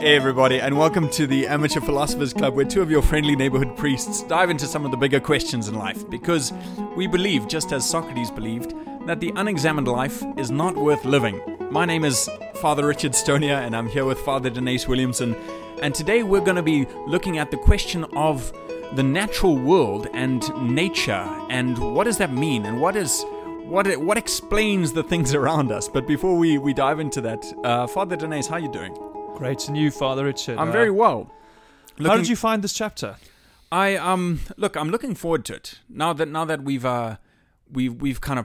Hey, everybody, and welcome to the Amateur Philosophers Club, where two of your friendly neighborhood priests dive into some of the bigger questions in life. Because we believe, just as Socrates believed, that the unexamined life is not worth living. My name is Father Richard Stonia, and I'm here with Father Denise Williamson. And today we're going to be looking at the question of the natural world and nature, and what does that mean, and what is what what explains the things around us. But before we, we dive into that, uh, Father Denise, how are you doing? Great and you, Father Richard. I'm Uh, very well. How did you find this chapter? I um look, I'm looking forward to it. Now that now that we've uh we've we've kind of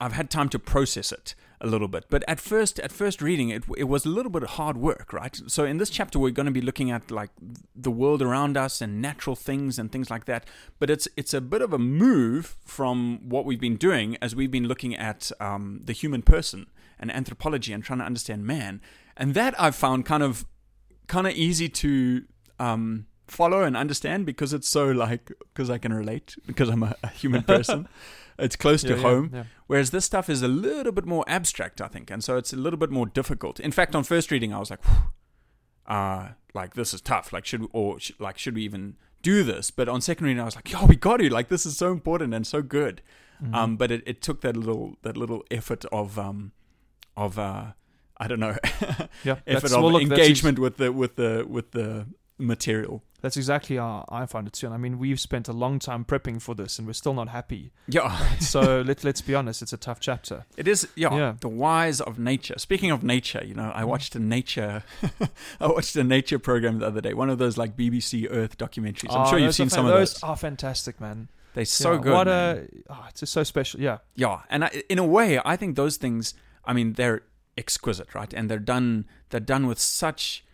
I've had time to process it a little bit. But at first at first reading it it was a little bit of hard work, right? So in this chapter we're going to be looking at like the world around us and natural things and things like that. But it's it's a bit of a move from what we've been doing as we've been looking at um the human person and anthropology and trying to understand man. And that I've found kind of kind of easy to um, follow and understand because it's so like because I can relate because I'm a, a human person. it's close to Yeah, home. yeah. Whereas this stuff is a little bit more abstract, I think, and so it's a little bit more difficult. In fact, on first reading, I was like, "Whew, uh, like this is tough. Like should we, or sh- like should we even do this? But on second reading, I was like, yo, we got to. Like this is so important and so good. Mm-hmm. Um, but it, it took that little that little effort of um, of uh, I don't know yeah, effort that's- of well, look, engagement with the with the with the material. That's, exactly how I find it too. And I mean, we've spent a long time prepping for this, and we're still not happy. Yeah, So let let's be honest, it's a tough chapter. it is. Yeah, Yeah. the whys of nature. Speaking of nature, you know, I mm-hmm. watched a nature, I watched a nature program the other day. One of those like BBC Earth documentaries. I'm Oh, sure you've seen fan- some of those. Are fantastic, man. They're so Yeah, good. What man. a oh, it's just so special. Yeah, Yeah, and I, in a way, I think those things. I mean, they're exquisite, right? And they're done. They're done with such.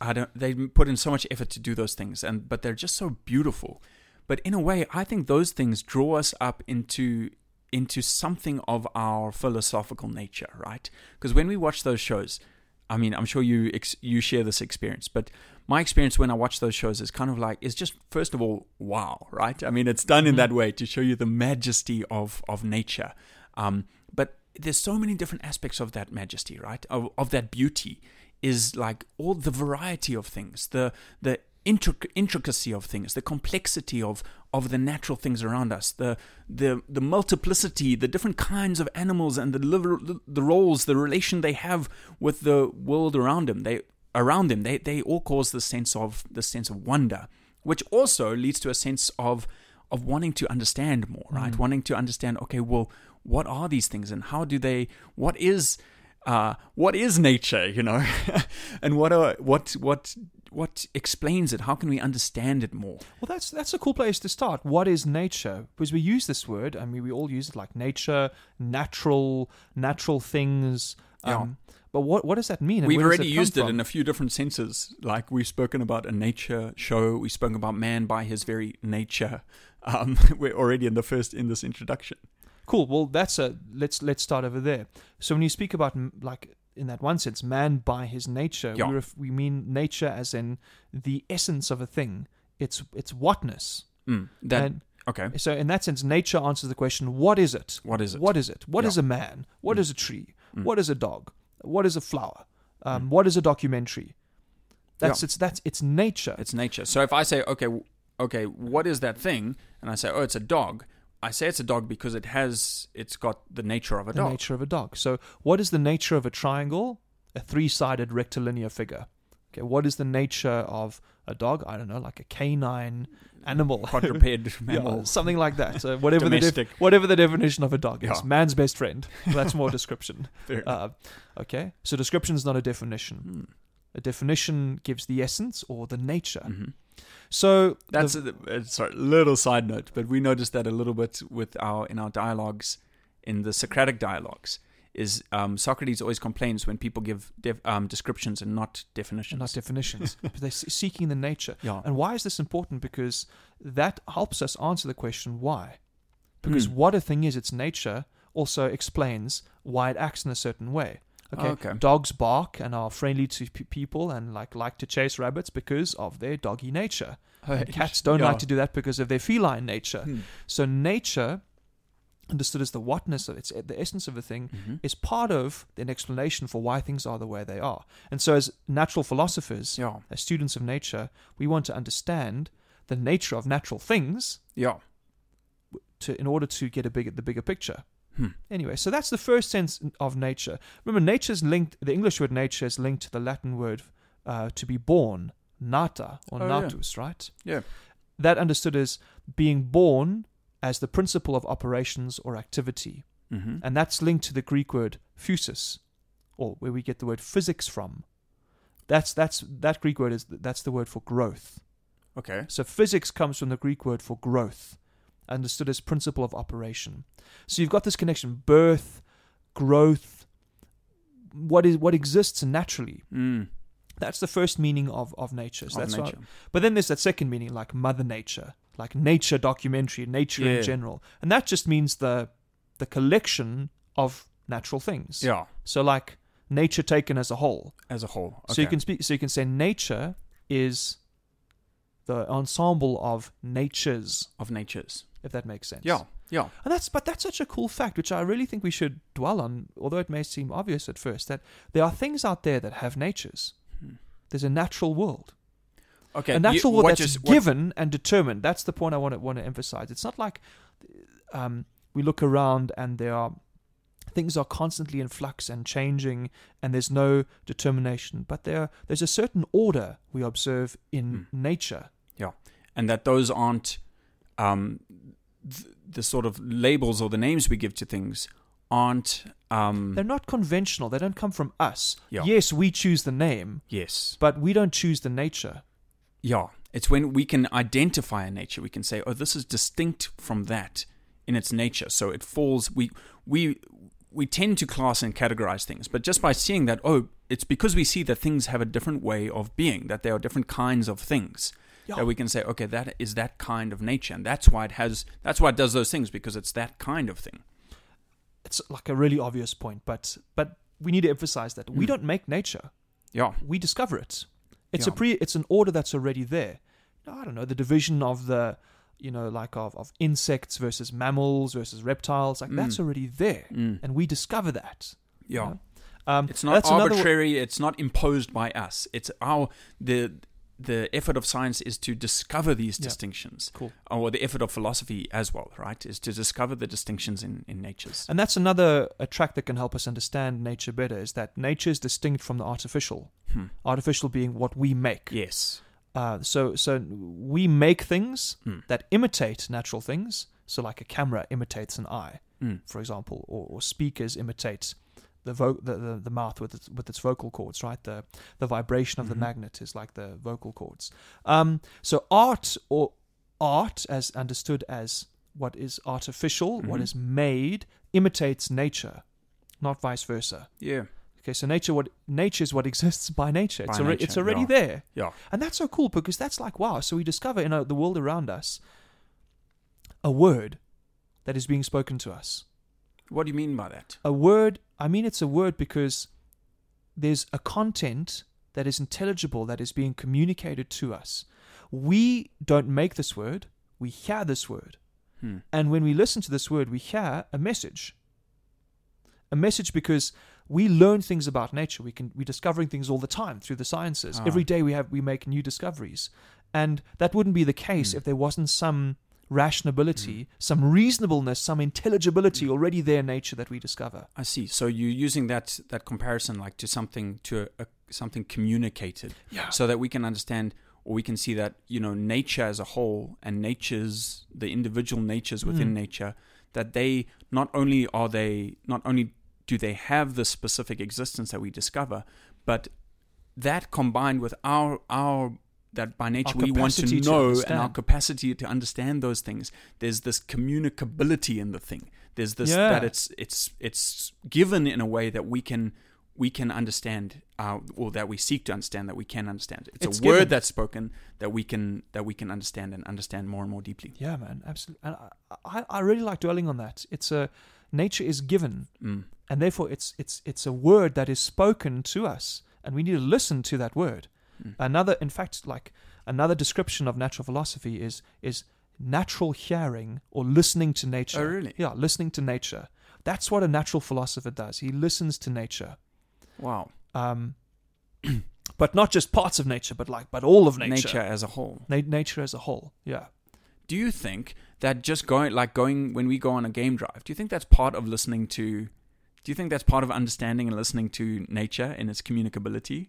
I don't. They put in so much effort to do those things, and but they're just so beautiful. But in a way, I think those things draw us up into into something of our philosophical nature, right? Because when we watch those shows, I mean, I'm sure you ex- you share this experience, but my experience when I watch those shows is kind of like it's just first of all, wow, right? I mean, it's done in Mhm. that way to show you the majesty of of nature. Um, but there's so many different aspects of that majesty, right? Of of that beauty is like all the variety of things, the the intric- intricacy of things, the complexity of of the natural things around us, the the the multiplicity, the different kinds of animals and the liver, the roles, the relation they have with the world around them. They around them, they they all cause this sense of this sense of wonder, which also leads to a sense of of wanting to understand more, right? Mm. Wanting to understand, okay, well, what are these things and how do they? What is uh, what is nature, you know, and what are what what what explains it? How can we understand it more? Well, that's that's a cool place to start. What is nature? Because we use this word. I mean, we all use it like nature, natural, natural things. Um, But what what does that mean? and We've already come used it from? in a few different senses. Like we've spoken about a nature show. We've spoken about man by his very nature. Um, we're already in the first in this introduction. Cool. Well, that's a let's let's start over there. So when you speak about like in that one sense, man by his nature, Yeah. we ref- we mean nature as in the essence of a thing. It's it's whatness. Mm, that and okay. so in that sense, nature answers the question: What is it? What is it? What is it? What Yeah. is a man? What Mm. is a tree? Mm. What is a dog? What is a flower? Um, Mm. What is a documentary? That's Yeah. it's that's it's nature. It's nature. So if I say, okay, okay, what is that thing? And I say, oh, it's a dog. I say it's a dog because it has, it's got the nature of a dog. the dog. nature of a dog. So, what is the nature of a triangle? A three-sided rectilinear figure. Okay, what is the nature of a dog? I don't know, like a canine animal, Quadruped Yeah, something like that. So whatever the whatever the definition of a dog is, Yeah. man's best friend. That's more description. Uh, okay, so description is not a definition. Hmm. A definition gives the essence or the nature. Mhm. So That's the- a, uh, sorry, little side note, but we noticed that a little bit with our in our dialogues, in the Socratic dialogues, is um, Socrates always complains when people give def, um, descriptions and not definitions. not definitions. but they're seeking the nature. yeah, And why is this important? Because that helps us answer the question why. Because Hmm. what a thing is, its nature also explains why it acts in a certain way. Okay. Okay. Dogs bark and are friendly to p- people and like like to chase rabbits because of their doggy nature. And cats don't Yeah. like to do that because of their feline nature. Hmm. So nature understood as the whatness of it, the essence of a thing, Mhm. is part of an explanation for why things are the way they are. And so, as natural philosophers, Yeah. as students of nature, we want to understand the nature of natural things Yeah. to in order to get a bigger the bigger picture. Hmm. Anyway, so that's the first sense of nature. Remember, nature's linked. The English word nature is linked to the Latin word uh, to be born, nata or Oh, yeah. natus, right? Yeah. That understood as being born as the principle of operations or activity, Mm-hmm. and that's linked to the Greek word physis, or where we get the word physics from. That's that's that Greek word is that's the word for growth. Okay. So physics comes from the Greek word for growth, understood as principle of operation. So you've got this connection: birth, growth, what is what exists naturally. Mm. That's the first meaning of of nature. So Of that's nature. but then there's that second meaning, like Mother Nature, like nature documentary, nature Yeah. in general, and that just means the the collection of natural things. Yeah. So like nature taken as a whole. As a whole. Okay. So you can speak. So you can say nature is the ensemble of natures, of natures. If that makes sense. Yeah. Yeah. And that's but that's such a cool fact, which I really think we should dwell on, although it may seem obvious at first, that there are things out there that have natures. Hmm. There's a natural world. Okay. a natural you, world that's given and determined. That's the point I want to want to emphasize. It's not like um, we look around and there are things are constantly in flux and changing, and there's no determination. But there there's a certain order we observe in Hmm. nature. Yeah, and that those aren't um, th- the sort of labels or the names we give to things aren't. Um, They're not conventional. They don't come from us. Yeah. Yes, we choose the name, yes. but we don't choose the nature. Yeah. It's when we can identify a nature. We can say, "Oh, this is distinct from that in its nature." So it falls. We we we tend to class and categorize things, but just by seeing that, oh, it's because we see that things have a different way of being. That there are different kinds of things. Yeah. That we can say, okay, that is that kind of nature, and that's why it has. That's why it does those things because it's that kind of thing. It's like a really obvious point, but but we need to emphasize that we Mm. don't make nature. Yeah. we discover it. It's a pre it's an order that's already there. I don't know, the division of the you know, like of, of insects versus mammals versus reptiles, like that's Mm. already there. Mm. And we discover that. you Yeah. know? Um It's not that's another w- arbitrary. It's not imposed by us. It's our the the effort of science is to discover these Yeah. distinctions, Cool. or the effort of philosophy as well, right? Is to discover the distinctions in in natures. And that's another a track that can help us understand nature better is that nature is distinct from the artificial. Hmm. Artificial being what we make. Yes. Uh, so so we make things Hmm. that imitate natural things. So like a camera imitates an eye. Mm. for example, or, or speakers imitate the, vo- the, the the mouth with its with its vocal cords, right? The the vibration of Mhm. the magnet is like the vocal cords. Um, so art or art, as understood as what is artificial, what Mhm. is made, imitates nature, not vice versa. Yeah. Okay, so nature what nature is what exists by nature. It's By already nature, it's already yeah. there, Yeah. and that's so cool because that's like wow. So we discover in uh, the world around us a word that is being spoken to us What do you mean by that? a word i mean it's a word because there's a content that is intelligible that is being communicated to us we don't make this word we hear this word Hmm. and when we listen to this word we hear a message a message because we learn things about nature we can we're discovering things all the time through the sciences Ah. every day we have we make new discoveries and that wouldn't be the case Hmm. if there wasn't some rationability some reasonableness some intelligibility Hmm. already there in nature that we discover I see. So you're using that that comparison like to something to a, something communicated, yeah so that we can understand or we can see that you know nature as a whole and nature's the individual natures within Mm. nature that they not only are they not only do they have the specific existence that we discover but that combined with our our that by nature Our we want to know and our capacity to understand those things there's this communicability in the thing there's this Yeah. that it's it's it's given in a way that we can we can understand uh, or that we seek to understand that we can understand it's, It's a word that's spoken that we can that we can understand and understand more and more deeply Yeah, man, absolutely. And I, I, I really like dwelling on that. It's a nature is given, mm. and therefore it's it's it's a word that is spoken to us, and we need to listen to that word. Mm. Another, in fact, like another description of natural philosophy is is natural hearing or listening to nature. Oh, really? Yeah, listening to nature. That's what a natural philosopher does. He listens to nature. Wow. Um, but not just parts of nature, but like, but all of nature. Nature as a whole. Na- nature as a whole. Yeah. Do you think that just going, like going, when we go on a game drive, do you think that's part of listening to, do you think that's part of understanding and listening to nature in its communicability?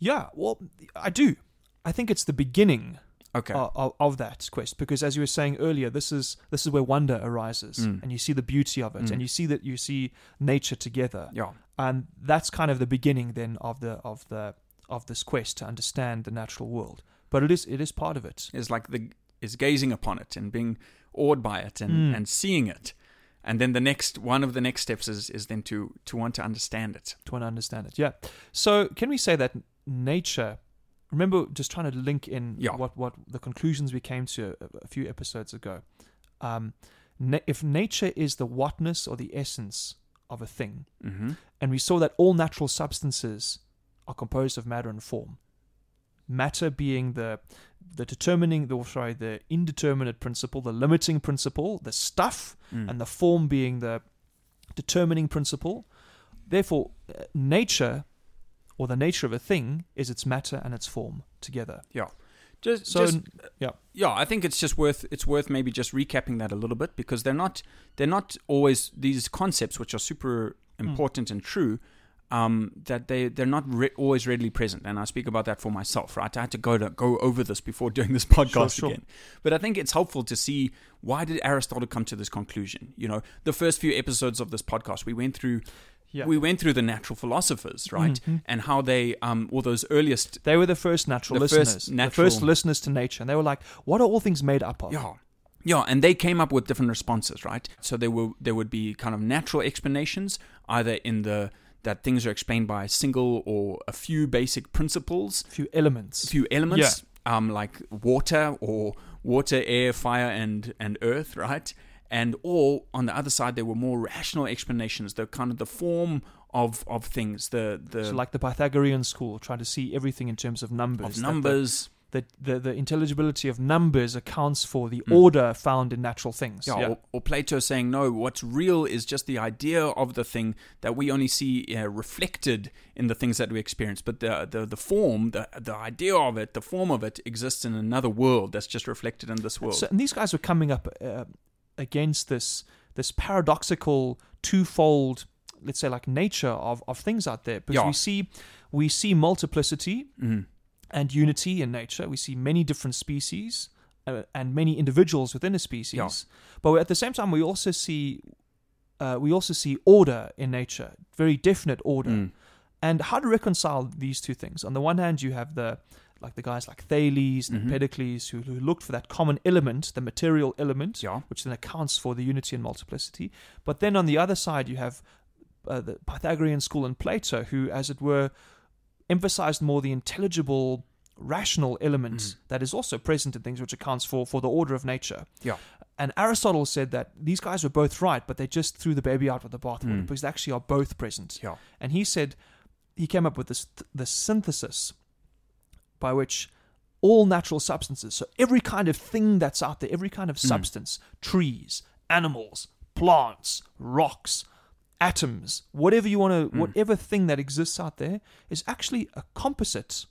Yeah. Well, I do. I think it's the beginning Okay. of, of, of that quest because, as you were saying earlier, this is this is where wonder arises, Mm. and you see the beauty of it, Mm. and you see that you see nature together, yeah. and that's kind of the beginning then of the of the of this quest to understand the natural world. But it is it is part of it. it. Is like the, is gazing upon it and being awed by it and, Mm. and seeing it. And then the next, one of the next steps is, is then to, to want to understand it. to want to understand it. Yeah. So can we say that nature? Remember, just trying to link in Yeah. what what the conclusions we came to a, a few episodes ago. Um, na- if nature is the whatness or the essence of a thing, Mm-hmm. and we saw that all natural substances are composed of matter and form. Matter being the the determining, the sorry, the indeterminate principle, the limiting principle, the stuff, Mm. and the form being the determining principle. Therefore, uh, nature or the nature of a thing is its matter and its form together. Just, So, just yeah. yeah, I think it's just worth it's worth maybe just recapping that a little bit because they're not they're not always these concepts which are super Hmm. important and true. Um, that they they're not re- always readily present, and I speak about that for myself. Right, I had to go to go over this before doing this podcast sure. again. But I think it's helpful to see why did Aristotle come to this conclusion. You know, the first few episodes of this podcast, we went through Yeah. we went through the natural philosophers, right, Mhm. and how they um all those earliest They were the first natural The first listeners, the first listeners to nature, and they were like, "What are all things made up of?" Yeah. Yeah, and they came up with different responses, right? So there were there would be kind of natural explanations, either in the that things are explained by a single or a few basic principles, A few elements. a few elements, um, like water or water, air, fire, and and earth, right? And or on the other side, there were more rational explanations, the kind of the form of of things, the the So, like the Pythagorean school, trying to see everything in terms of numbers. of numbers. The, the, the, intelligibility of numbers accounts for the Mm. order found in natural things. Yeah, Or, or Plato saying no, what's real is just the idea of the thing that we only see uh, reflected in the things that we experience, but the, the the form, the the idea of it, the form of it exists in another world that's just reflected in this world. So, and these guys were coming up uh, against this this paradoxical twofold, let's say, like nature of, of things out there. Because Yeah. we see we see multiplicity Mhm. and unity in nature. We see many different species uh, and many individuals within a species. Yeah. But at the same time, we also see uh, we also see order in nature, very definite order. Mm. And how to reconcile these two things? On the one hand, you have the like the guys like Thales and Mhm. Empedocles who, who looked for that common element, the material element, Yeah. which then accounts for the unity and multiplicity. But then on the other side, you have uh, the Pythagorean school and Plato, who, as it were, emphasized more the intelligible, rational element Mhm. that is also present in things, which accounts for for the order of nature. Yeah. And Aristotle said that these guys were both right, but they just threw the baby out with the bathwater Mm. because they actually are both present. Yeah. And he said he came up with this the synthesis by which all natural substances, so every kind of thing that's out there, every kind of Mm. substance, trees, animals, plants, rocks, atoms, whatever you want to, Mm. whatever thing that exists out there is actually a composite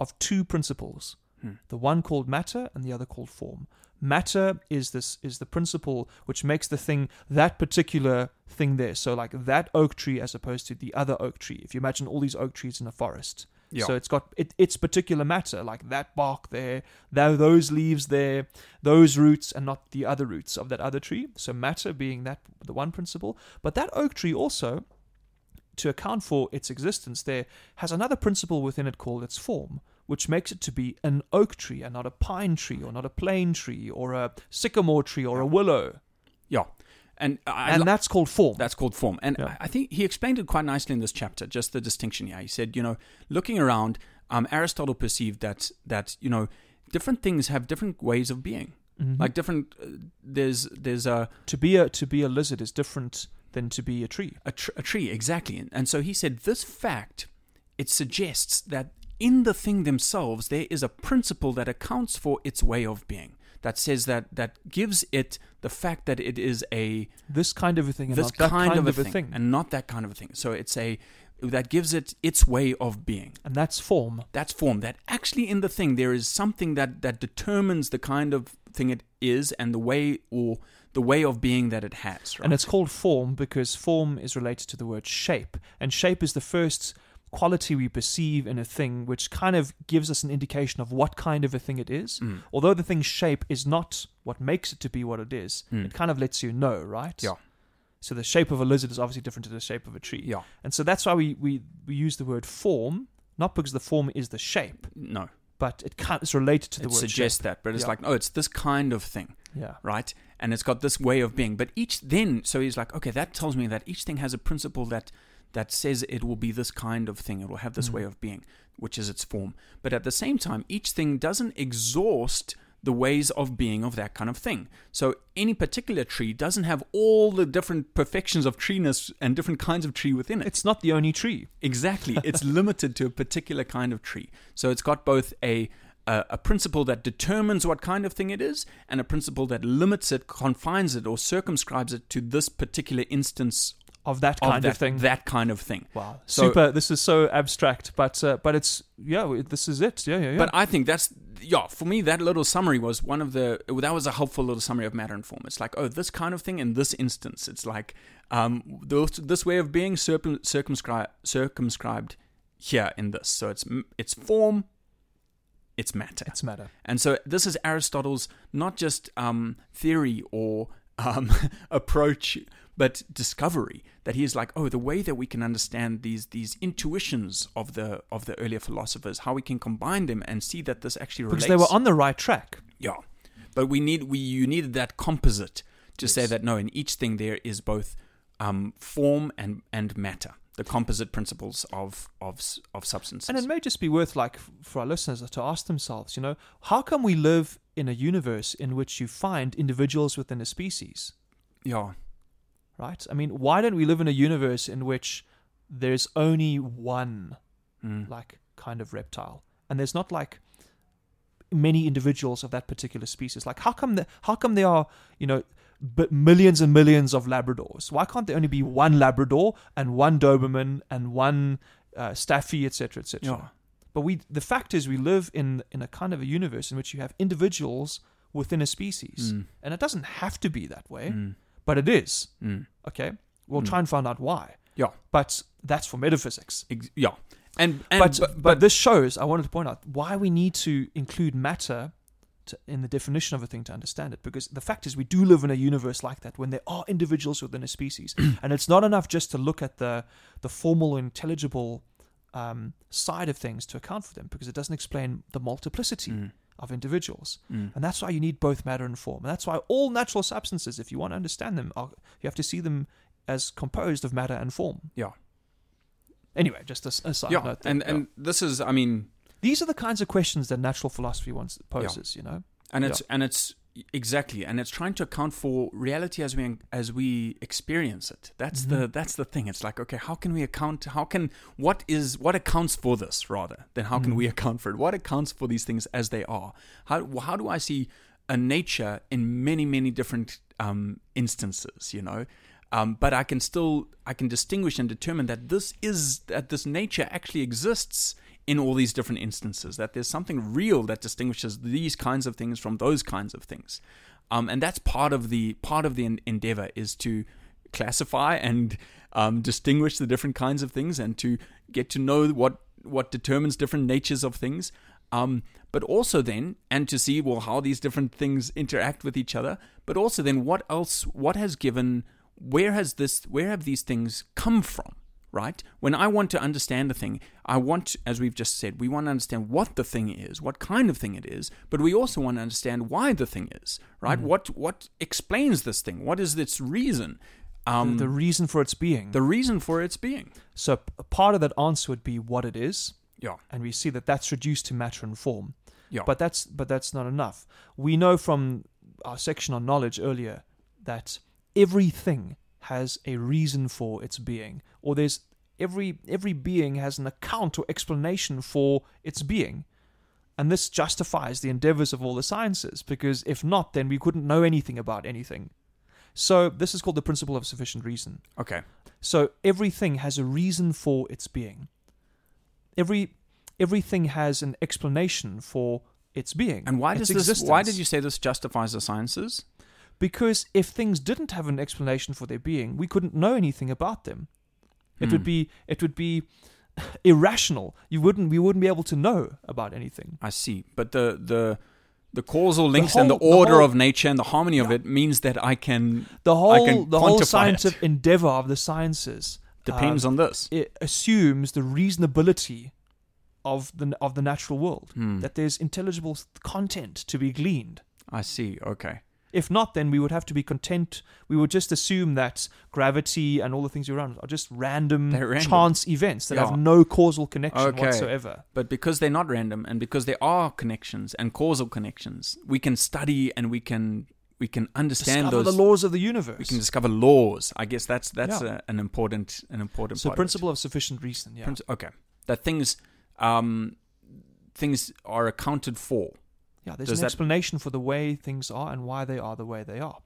of two principles. Hmm. The one called matter and the other called form. Matter is this is the principle which makes the thing that particular thing there. So like that oak tree as opposed to the other oak tree. If you imagine all these oak trees in a forest. Yeah. So it's got it, its particular matter, like that bark there, tho- those leaves there, those roots, and not the other roots of that other tree. So matter being that the one principle, but that oak tree also, to account for its existence, there has another principle within it called its form, which makes it to be an oak tree and not a pine tree or not a plane tree or a sycamore tree or a willow, yeah. And, I, and that's called form. That's called form. And Yeah. I I think he explained it quite nicely in this chapter, just the distinction here. He said, you know, looking around, um, Aristotle perceived that, that, you know, different things have different ways of being. Mhm. Like different, uh, there's, there's a, to be a to be a lizard is different than to be a tree. a, tr- a tree, exactly. And, and so he said, this fact, it suggests that in the thing themselves there is a principle that accounts for its way of being. That says that that gives it the fact that it is a This kind of a thing and this not that kind, of, a, a thing, thing. and not that kind of a thing. So it's a that gives it its way of being. And that's form. That's form. That actually in the thing there is something that that determines the kind of thing it is and the way or the way of being that it has. Right? And it's called form because form is related to the word shape. And shape is the first quality we perceive in a thing, which kind of gives us an indication of what kind of a thing it is. Mm. Although the thing's shape is not what makes it to be what it is, Mm. it kind of lets you know, right? Yeah. So the shape of a lizard is obviously different to the shape of a tree. yeah. And so that's why we, we, we use the word form, not because the form is the shape, No. but it can't, it's related to the it word suggests shape. that, but it's Yeah. like, oh, it's this kind of thing. Yeah. right? And it's got this way of being. But each then, so he's like, okay, that tells me that each thing has a principle that that says it will be this kind of thing. It will have this Mm. way of being, which is its form. But at the same time, each thing doesn't exhaust the ways of being of that kind of thing. So any particular tree doesn't have all the different perfections of treeness and different kinds of tree within it. It's not the only tree. Exactly. It's limited to a particular kind of tree. So it's got both a, a a principle that determines what kind of thing it is and a principle that limits it, confines it, or circumscribes it to this particular instance Of that of kind that, of thing. That kind of thing. Wow, So- super! This is so abstract, but uh, but it's yeah, this is it. Yeah, yeah, yeah. But I think that's yeah. For me, that little summary was one of the that was a helpful little summary of matter and form. It's like oh, this kind of thing in this instance. It's like um, this, this way of being circum, circumscribed circumscribed here in this. So it's it's form, it's matter. it's matter. And so this is Aristotle's not just um, theory or um, approach, but discovery. That he is like, oh, the way that we can understand these these intuitions of the of the earlier philosophers, how we can combine them and see that this actually Because they were on the right track. yeah, but we need we you needed that composite to say that no, in each thing there is both um, form and and matter, the composite principles of of of substances. And it may just be worth, like, for our listeners to ask themselves, you know, how come we live in a universe in which you find individuals within a species, yeah, right? I mean, why don't we live in a universe in which there's only one, mm. like, kind of reptile, and there's not like many individuals of that particular species? Like, how come the, how come there are, you know, but millions and millions of Labradors? Why can't there only be one Labrador and one Doberman and one uh, Staffy, etc., etc.? yeah, But we, the fact is, we live in in a kind of a universe in which you have individuals within a species, Mm. and it doesn't have to be that way, Mm. But it is. Mm. Okay, we'll Mm. try and find out why. Yeah. But that's for metaphysics. Ex- yeah, and, and but, but this shows. I wanted to point out why we need to include matter. To, in the definition of a thing to understand it, because the fact is we do live in a universe like that when there are individuals within a species, and it's not enough just to look at the the formal, intelligible um, side of things to account for them, because it doesn't explain the multiplicity Mm. Of individuals. Mm. And that's why you need both matter and form. And that's why all natural substances, if you want to understand them, are, you have to see them as composed of matter and form. Yeah. Anyway, just a side yeah, note. there. and Yeah. and this is, I mean, these are the kinds of questions that natural philosophy wants poses. You know, and it's and it's exactly, and it's trying to account for reality as we as we experience it. That's the Mhm. that's the thing. It's like, okay, how can we account? How can what is what accounts for this rather than how can Mm. we account for it? What accounts for these things as they are? How how do I see a nature in many many different um, instances? You know. Um, but I can still I can distinguish and determine that this is that this nature actually exists in all these different instances. That there's something real that distinguishes these kinds of things from those kinds of things, um, and that's part of the part of the en- endeavor is to classify and um, distinguish the different kinds of things and to get to know what what determines different natures of things. Um, but also then, and to see well how these different things interact with each other. But also then, what else? What has given? Where has this? Where have these things come from? Right? When I want to understand a thing, I want, as we've just said, we want to understand what the thing is, what kind of thing it is, but we also want to understand why the thing is. Right? Mhm. What what explains this thing? What is its reason? Um, the, the reason for its being. the reason for its being. so part of that answer would be what it is, Yeah. and we see that that's reduced to matter and form. Yeah. But that's but that's not enough. We know from our section on knowledge earlier that everything has a reason for its being, or there's every every being has an account or explanation for its being. And this justifies the endeavors of all the sciences, because if not, then we couldn't know anything about anything. So this is called the principle of sufficient reason. Okay. So everything has a reason for its being. Every everything has an explanation for its being. And why does this? existence. Why did you say this justifies the sciences? Because if things didn't have an explanation for their being, we couldn't know anything about them. It would Hmm. be it would be irrational. You wouldn't we wouldn't be able to know about anything. I see, but the the the causal links and the whole- the order whole- of nature and the harmony of Yeah. it means that I can The whole can the whole scientific it. endeavor of the sciences depends um, on this. it assumes the reasonability of the of the natural world. Hmm. That there's intelligible content to be gleaned. I see. Okay. If not, then we would have to be content. We would just assume that gravity and all the things around are just random, random. chance events that Yeah. have no causal connection Okay. whatsoever. But because they're not random and because there are connections and causal connections, we can study and we can we can understand Discover those. the laws of the universe. we can discover laws. I guess that's that's Yeah. a, an important an important so principle of sufficient reason. Yeah. Of. Princi- okay, that things um things are accounted for. Yeah, there's Does an that- explanation for the way things are and why they are the way they are.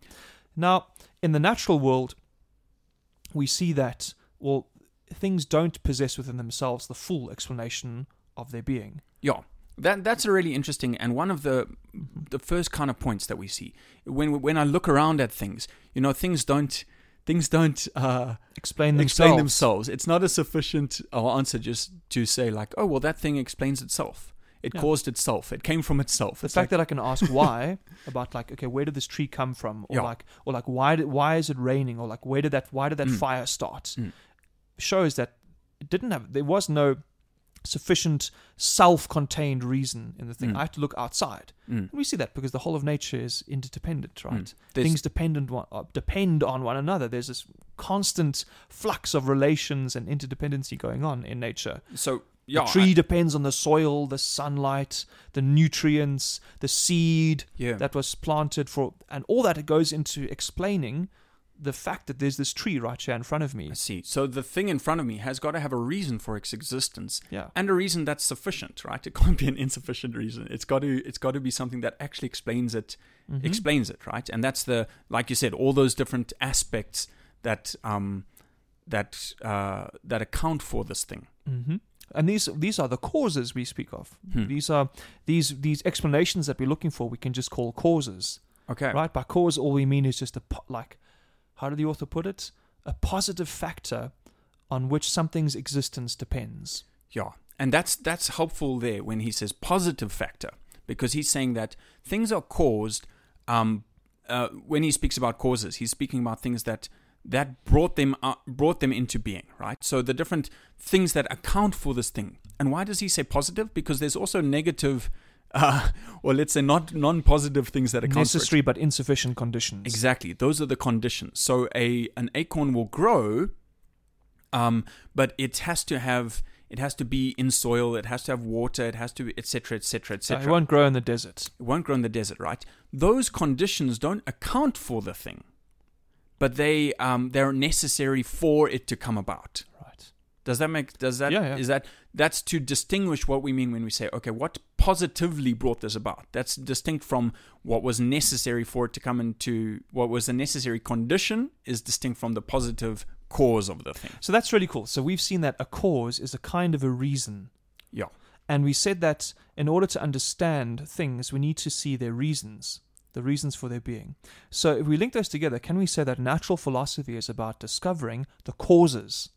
Now, in the natural world, we see that, well, things don't possess within themselves the full explanation of their being. Yeah. That that's a really interesting and one of the the first kind of points that we see when when I look around at things, you know, things don't things don't uh, Explain themselves. explain themselves. It's not a sufficient uh, answer just to say like, oh well, that thing explains itself. It Yeah. caused itself. It came from itself. The It's fact like, that I can ask why about like okay where did this tree come from or Yeah. like or like why did why is it raining or like where did that why did that Mm. fire start Mm. shows that it didn't have there was no sufficient self-contained reason in the thing Mm. I had to look outside mm, and we see that because the whole of nature is interdependent right mm. Things dependent one, uh, depend on one another there's this constant flux of relations and interdependency going on in nature so yeah, the tree depends on the soil the sunlight the nutrients the seed yeah. that was planted for and all that it goes into explaining the fact that there's this tree right here in front of me I see. So the thing in front of me has got to have a reason for its existence. yeah and a reason that's sufficient, right? It can't be an insufficient reason. It's got to it's got to be something that actually explains it Mhm. explains it, right? And that's the like you said, all those different aspects that um that uh that account for this thing. Mhm. And these these are the causes we speak of Hmm. these are these these explanations that we're looking for we can just call causes Okay. right by cause all we mean is just a po- like how did the author put it a positive factor on which something's existence depends Yeah. And that's that's helpful there when he says positive factor because he's saying that things are caused um uh, when he speaks about causes, he's speaking about things that that brought them uh, brought them into being, right? So the different things that account for this thing. And why does he say positive? Because there's also negative, uh, or let's say not non-positive things that account for necessary but insufficient conditions Exactly. Those are the conditions. So a an acorn will grow, um, but it has to have it has to be in soil. It has to have water. It has to etc. etc. etc it won't grow in the desert It won't grow in the desert, right? Those conditions don't account for the thing, but they um, they're necessary for it to come about. right Does that make does that Yeah, yeah. is that that's to distinguish what we mean when we say okay what positively brought this about that's distinct from what was necessary for it to come into what was a necessary condition is distinct from the positive cause of the thing So that's really cool. So we've seen that a cause is a kind of a reason. Yeah. And we said that in order to understand things, we need to see their reasons, the reasons for their being. So if we link those together, can we say that natural philosophy is about discovering the causes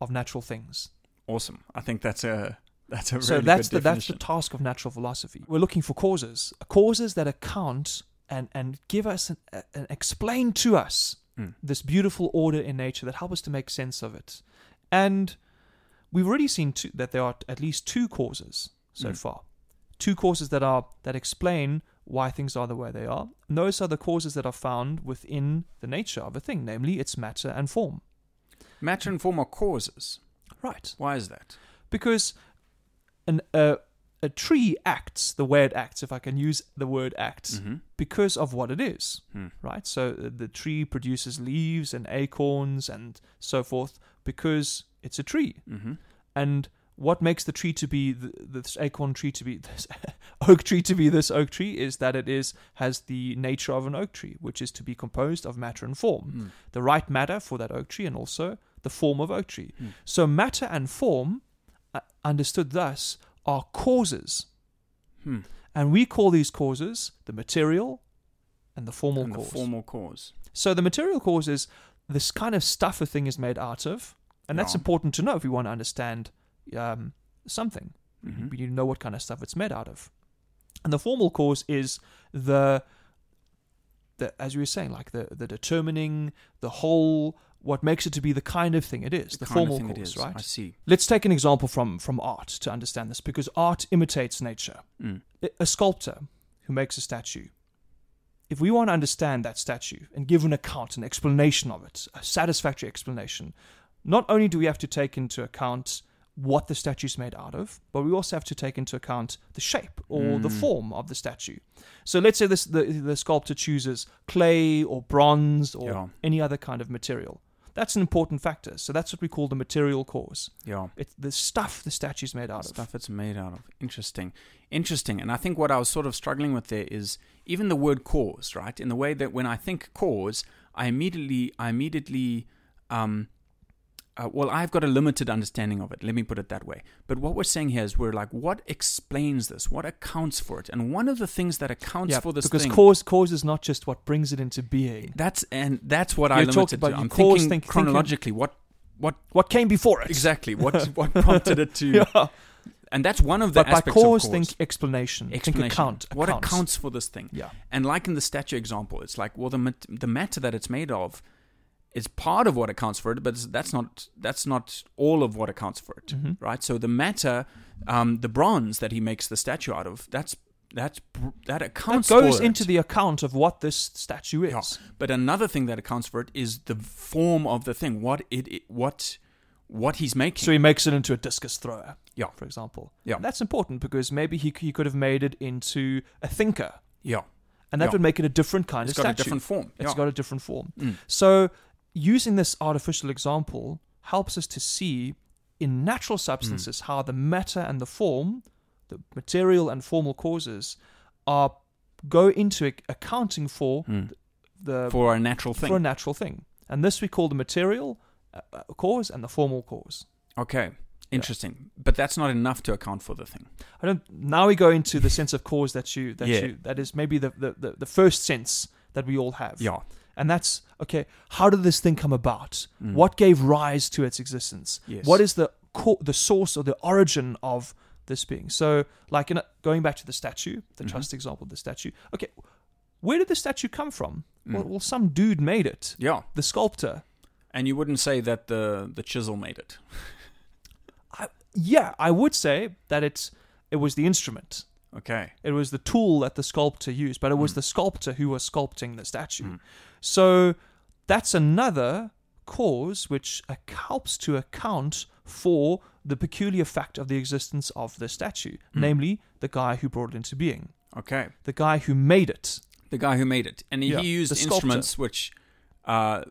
of natural things? awesome I think that's a that's a so that's the that's the task of natural philosophy. We're looking for causes, causes that account and and give us an, an explain to us Mm. this beautiful order in nature that help us to make sense of it. And we've already seen two, that there are at least two causes so Mm. far. Two causes that are that explain why things are the way they are. And those are the causes that are found within the nature of a thing, namely its matter and form. matter and form are causes Right. why is that Because an uh, a tree acts the way it acts, if I can use the word acts, mm-hmm. because of what it is. Hmm. right? So uh, the tree produces leaves and acorns and so forth because It's a tree. Mm-hmm. And what makes the tree to be th- this acorn tree to be this oak tree to be this oak tree is that it is has the nature of an oak tree, which is to be composed of matter and form. Mm. The right matter for that oak tree and also the form of oak tree. Mm. So matter and form, uh, understood thus, are causes. Hmm. And we call these causes the material and the formal And the formal cause. So the material cause is this kind of stuff a thing is made out of, and that's important to know if we want to understand um, something. Mhm. We need to know what kind of stuff it's made out of. And the formal cause is the, the as you were saying, like the the determining the whole, what makes it to be the kind of thing it is, the, of formal cause, is. right? I see. Let's take an example from from art to understand this, because art imitates nature Mm. a sculptor who makes a statue, if we want to understand that statue and give an account, an explanation of it, a satisfactory explanation, not only do we have to take into account what the statue is made out of, but we also have to take into account the shape or the Mm. form of the statue. So let's say this the, the sculptor chooses clay or bronze or Yeah. any other kind of material. That's an important factor. So that's what we call the material cause. Yeah. It's the stuff the statue is made out of. Stuff it's made out of. Interesting. Interesting. And I think what I was sort of struggling with there is even the word cause, right? In the way that when I think cause, I immediately, I immediately, um, uh, well, I've got a limited understanding of it. Let me put it that way. But what we're saying here is we're like, what explains this? What accounts for it? And one of the things that accounts Yeah, for this because thing, cause cause is not just what brings it into being. that's and that's what I You're limited about to. I'm cause thinking think- thinking- chronologically. What what What came before it? exactly? What what prompted it to? Yeah. And that's one of the But by aspects cause, of cause. think explanation. explanation. Think account. What accounts. accounts for this thing? Yeah. And like in the statue example, it's like, well, the the matter that it's made of is part of what accounts for it, but that's not that's not all of what accounts for it, Mhm. right? So the matter, um, the bronze that he makes the statue out of, that's that's that That goes for into it. the account of what this statue is. Yeah. But another thing that accounts for it is the form of the thing, what it, it what what he's making. So he makes it into a discus thrower. Yeah. For example. Yeah. And that's important because maybe he, he could have made it into a thinker. yeah, And that Yeah. would make it a different kind it's of got statue. a different form. It's yeah. got a different form. Mm. So using this artificial example helps us to see in natural substances how the matter and the form, the material and formal causes, are go into accounting for Mm. the for a natural thing. for a natural thing. And this we call the material uh, uh, cause and the formal cause. Okay, interesting. But that's not enough to account for the thing. I don't. Now we go into the sense of cause that you that Yeah. you that is maybe the, the, the first sense that we all have. Yeah. And that's okay. How did this thing come about? Mm. What gave rise to its existence? Yes. What is the co- the source or the origin of this being? So, like in a, going back to the statue, the Mhm. trust example of the statue. Okay, where did the statue come from? Well, Mm. well, some dude made it. Yeah. The sculptor. And you wouldn't say that the the chisel made it. I, yeah, I would say that it's it was the instrument. Okay. It was the tool that the sculptor used, but it was Mm. the sculptor who was sculpting the statue. Mm. So that's another cause which helps to account for the peculiar fact of the existence of the statue, Mm. namely the guy who brought it into being, Okay. the guy who made it. The guy who made it, and he Yeah, used the instruments which, uh,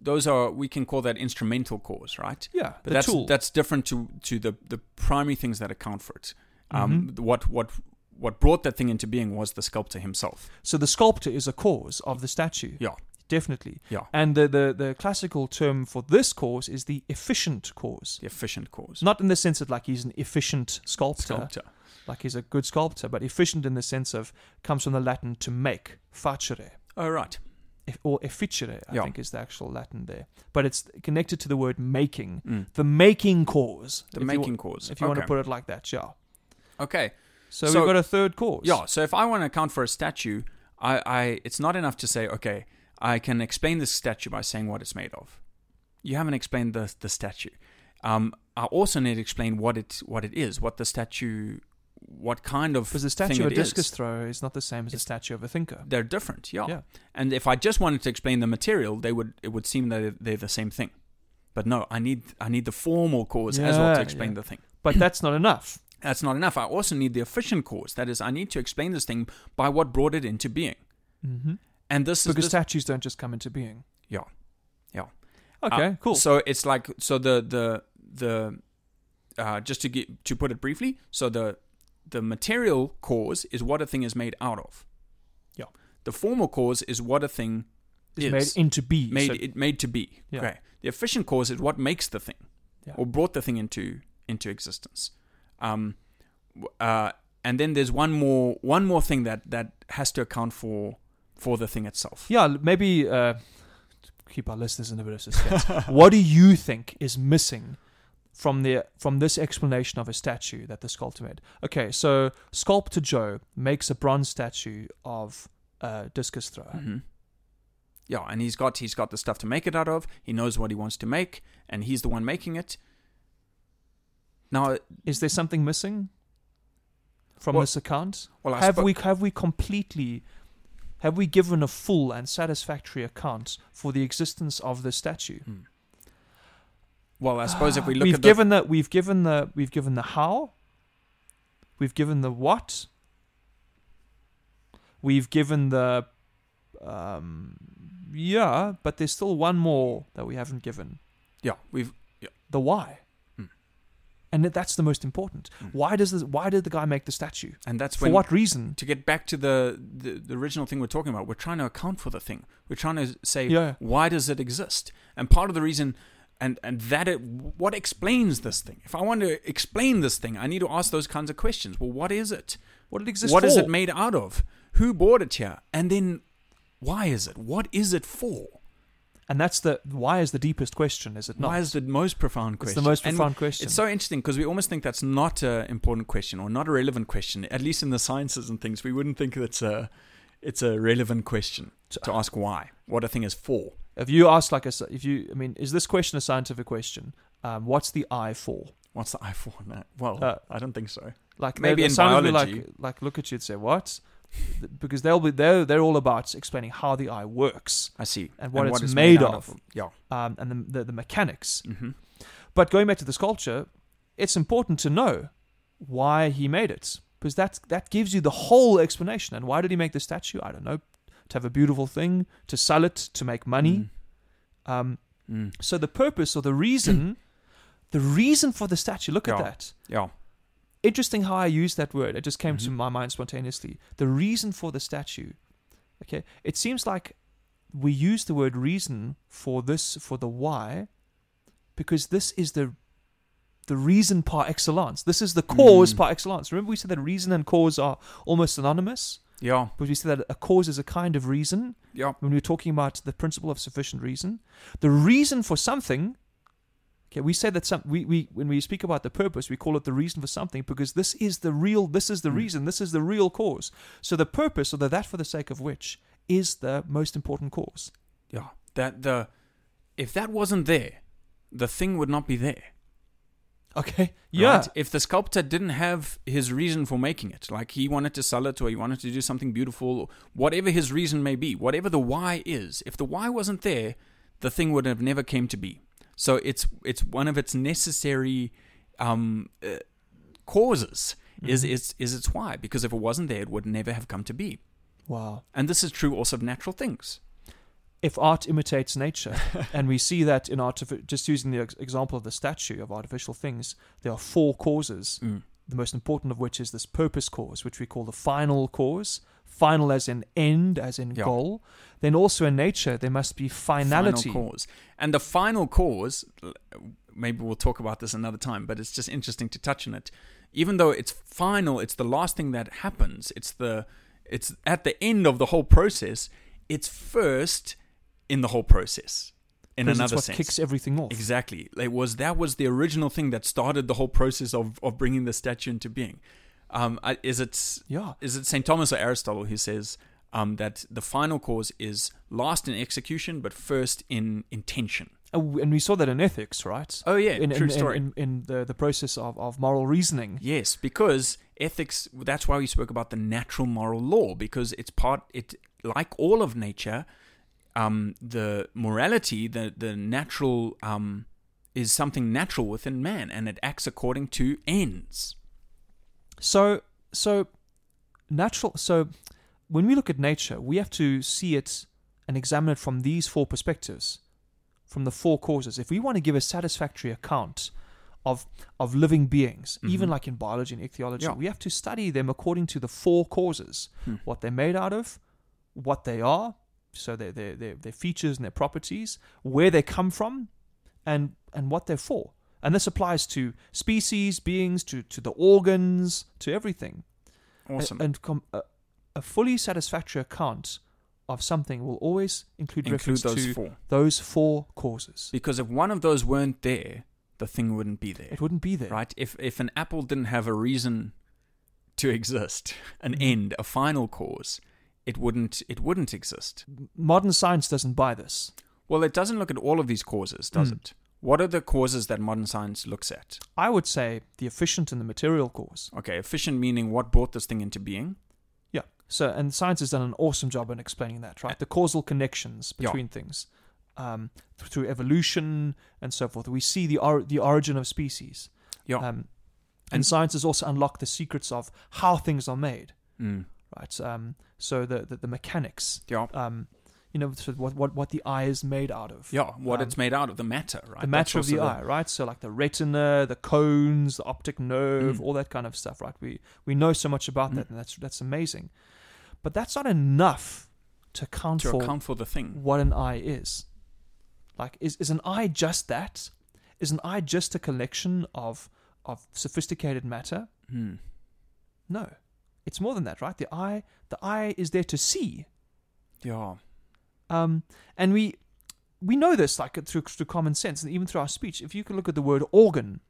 those are we can call that instrumental cause, right? Yeah, But the that's tool. that's different to to the the primary things that account for it. Um, Mm-hmm. what what what brought that thing into being was the sculptor himself. so the sculptor is a cause of the statue. Yeah. Definitely. Yeah. And the, the, the classical term for this cause is the efficient cause. The efficient cause. Not in the sense that like he's an efficient sculptor, Sculptor. like he's a good sculptor, but efficient in the sense of comes from the Latin to make, facere, Oh right. Or efficere, I Yeah. think is the actual Latin there. But it's connected to the word making, Mm. the making cause. The if you making cause. if you want to put it like that, yeah. Okay. So, So- we've got a third cause. Yeah. So if I want to account for a statue, I, I it's not enough to say okay, I can explain this statue by saying what it's made of. You haven't explained the the statue. Um, I also need to explain what it what it is, what the statue, what kind of Because the thing statue of a it is. discus thrower is not the same as a statue of a thinker. They're different, yeah. Yeah. And if I just wanted to explain the material, they would it would seem that they're the same thing. But no, I need I need the formal cause as well to explain yeah. the thing. But that's not enough. That's not enough. I also need the efficient cause. That is, I need to explain this thing by what brought it into being. hmm And this is Because this, statues don't just come into being. Yeah. Yeah. Okay, Uh, cool. So it's like so the the the uh, just to get to put it briefly, so the the material cause is what a thing is made out of. Yeah. The formal cause is what a thing It's is made into be. made so- it made to be. Yeah. Okay. The efficient cause is what makes the thing Yeah. or brought the thing into into existence. Um, uh, and then there's one more one more thing that that has to account for for the thing itself. yeah, maybe uh, keep our listeners in a bit of suspense. what do you think is missing from the from this explanation of a statue that the sculptor made? Okay, so sculptor Joe makes a bronze statue of a discus thrower. hmm Yeah, and he's got he's got the stuff to make it out of. He knows what he wants to make, and he's the one making it. Now, Is there something missing from Well- this account? well, I have we have we completely have we given a full and satisfactory account for the existence of the statue? Hmm. Well, I suppose if we look we've at given the we've given the we've given the how, we've given the what, we've given the um yeah, but there's still one more that we haven't given. yeah, we've The why. And that's the most important. Hmm. Why does this, why did the guy make the statue? and that's For what reason? to get back to the, the the original thing we're talking about. We're trying to account for the thing. We're trying to say Yeah. why does it exist? And part of the reason, and and that it, what explains this thing. If I want to explain this thing, I need to ask those kinds of questions. Well, what is it? What it exist What for? is it made out of? Who bought it here? And then why is it? What is it for? And that's the why is the deepest question, is it not? Why is the most profound it's question? the most And profound question. It's so interesting because we almost think that's not an important question or not a relevant question. At least in the sciences and things, we wouldn't think that's a it's a relevant question to ask why, what a thing is for. if you ask like a, if you, I mean, is this question a scientific question? Um, what's the eye for? What's the eye for? No, well, Uh, I don't think so. Like Maybe in biology. like like look at you and say what? Because they'll be they're they're all about explaining how the eye works I see. and what it's is made out of. Yeah. um, and the, the the mechanics. hmm But going back to the sculpture, it's important to know why he made it because that that gives you the whole explanation. And why did he make the statue? I don't know. To have a beautiful thing, to sell it, to make money. Um, Mm. so the purpose or the reason, the reason for the statue. Look at that. Yeah. Interesting how I used that word. It just came to Mhm. my mind spontaneously. The reason for the statue. Okay, it seems like we use the word reason for this for the why, because this is the the reason par excellence. This is the cause Mm. par excellence. Remember we said that reason and cause are almost synonymous, Yeah. because we said that a cause is a kind of reason Yeah. when we were talking about the principle of sufficient reason. The reason for something, okay, we say that some we, we when we speak about the purpose, we call it the reason for something because this is the real this is the Mm. reason, this is the real cause. So the purpose or the that for the sake of which is the most important cause. Yeah. That the if that wasn't there, the thing would not be there. Okay. Yeah. Right? If the sculptor didn't have his reason for making it, like he wanted to sell it or he wanted to do something beautiful, whatever his reason may be, whatever the why is, if the why wasn't there, the thing would have never came to be. So it's it's one of its necessary um, uh, causes is Mhm. is is its why because if it wasn't there, it would never have come to be. Wow. And this is true also of natural things. If art imitates nature, and we see that in artifi- just using the example of the statue of artificial things, there are four causes. Mm. the most important of which is this purpose cause, which we call the final cause. Final as in end, as in Yeah. goal. Then also in nature, there must be finality. Final cause. And the final cause, maybe we'll talk about this another time, but it's just interesting to touch on it. Even though it's final, it's the last thing that happens. It's the it's at the end of the whole process. It's first in the whole process. In because another it's what sense. kicks everything off. Exactly. It was that was the original thing that started the whole process of, of bringing the statue into being. Um, is it Yeah. is it St. Thomas or Aristotle who says um, that the final cause is last in execution, but first in intention? Uh, And we saw that in ethics, right? Oh yeah, in, true in, story. In, in, in the, the process of, of moral reasoning. yes, because ethics. That's why we spoke about the natural moral law because it's part. It like all of nature, um, the morality, the the natural um, is something natural within man, and it acts according to ends. So, so natural. So, when we look at nature, we have to see it and examine it from these four perspectives, from the four causes. If we want to give a satisfactory account of of living beings, even Mhm. like in biology and ichthyology. Yeah. We have to study them according to the four causes: Hmm. what they're made out of, what they are, so their their their, their features and their properties, where they come from, and and what they're for. And this applies to species, beings, to to the organs, to everything. A- Awesome. And com- a, a fully satisfactory account of something will always include, Include reference those to four. those four causes. Because if one of those weren't there, the thing wouldn't be there. It wouldn't be there. Right? If if an apple didn't have a reason to exist, an Mhm. end, a final cause, it wouldn't it wouldn't exist. Modern science doesn't buy this. Well, it doesn't look at all of these causes, does Mm. it? What are the causes that modern science looks at? I would say the efficient and the material cause. Okay, efficient meaning what brought this thing into being. Yeah. So, and science has done an awesome job in explaining that, right? The causal connections Yeah. between things, um, through evolution and so forth. We see the or- the origin of species. Yeah. Um, and, And- science has also unlocked the secrets of how things are made, Mm. right? Um, so the, the the mechanics. Yeah. Um, you know, so what what what the eye is made out of. Yeah, what Um, it's made out of, the matter, right? the That's matter of the eye, right? So like the retina, the cones, the optic nerve, Mm. all that kind of stuff, right? We we know so much about Mm. that, and that's that's amazing. But that's not enough to account to for account for the thing. what an eye is. Like, is is an eye just that? Is an eye just a collection of of sophisticated matter? Hmm. No, it's more than that, right? The eye the eye is there to see. Yeah. Um, and we we know this like through through common sense and even through our speech. If you can look at the word organ,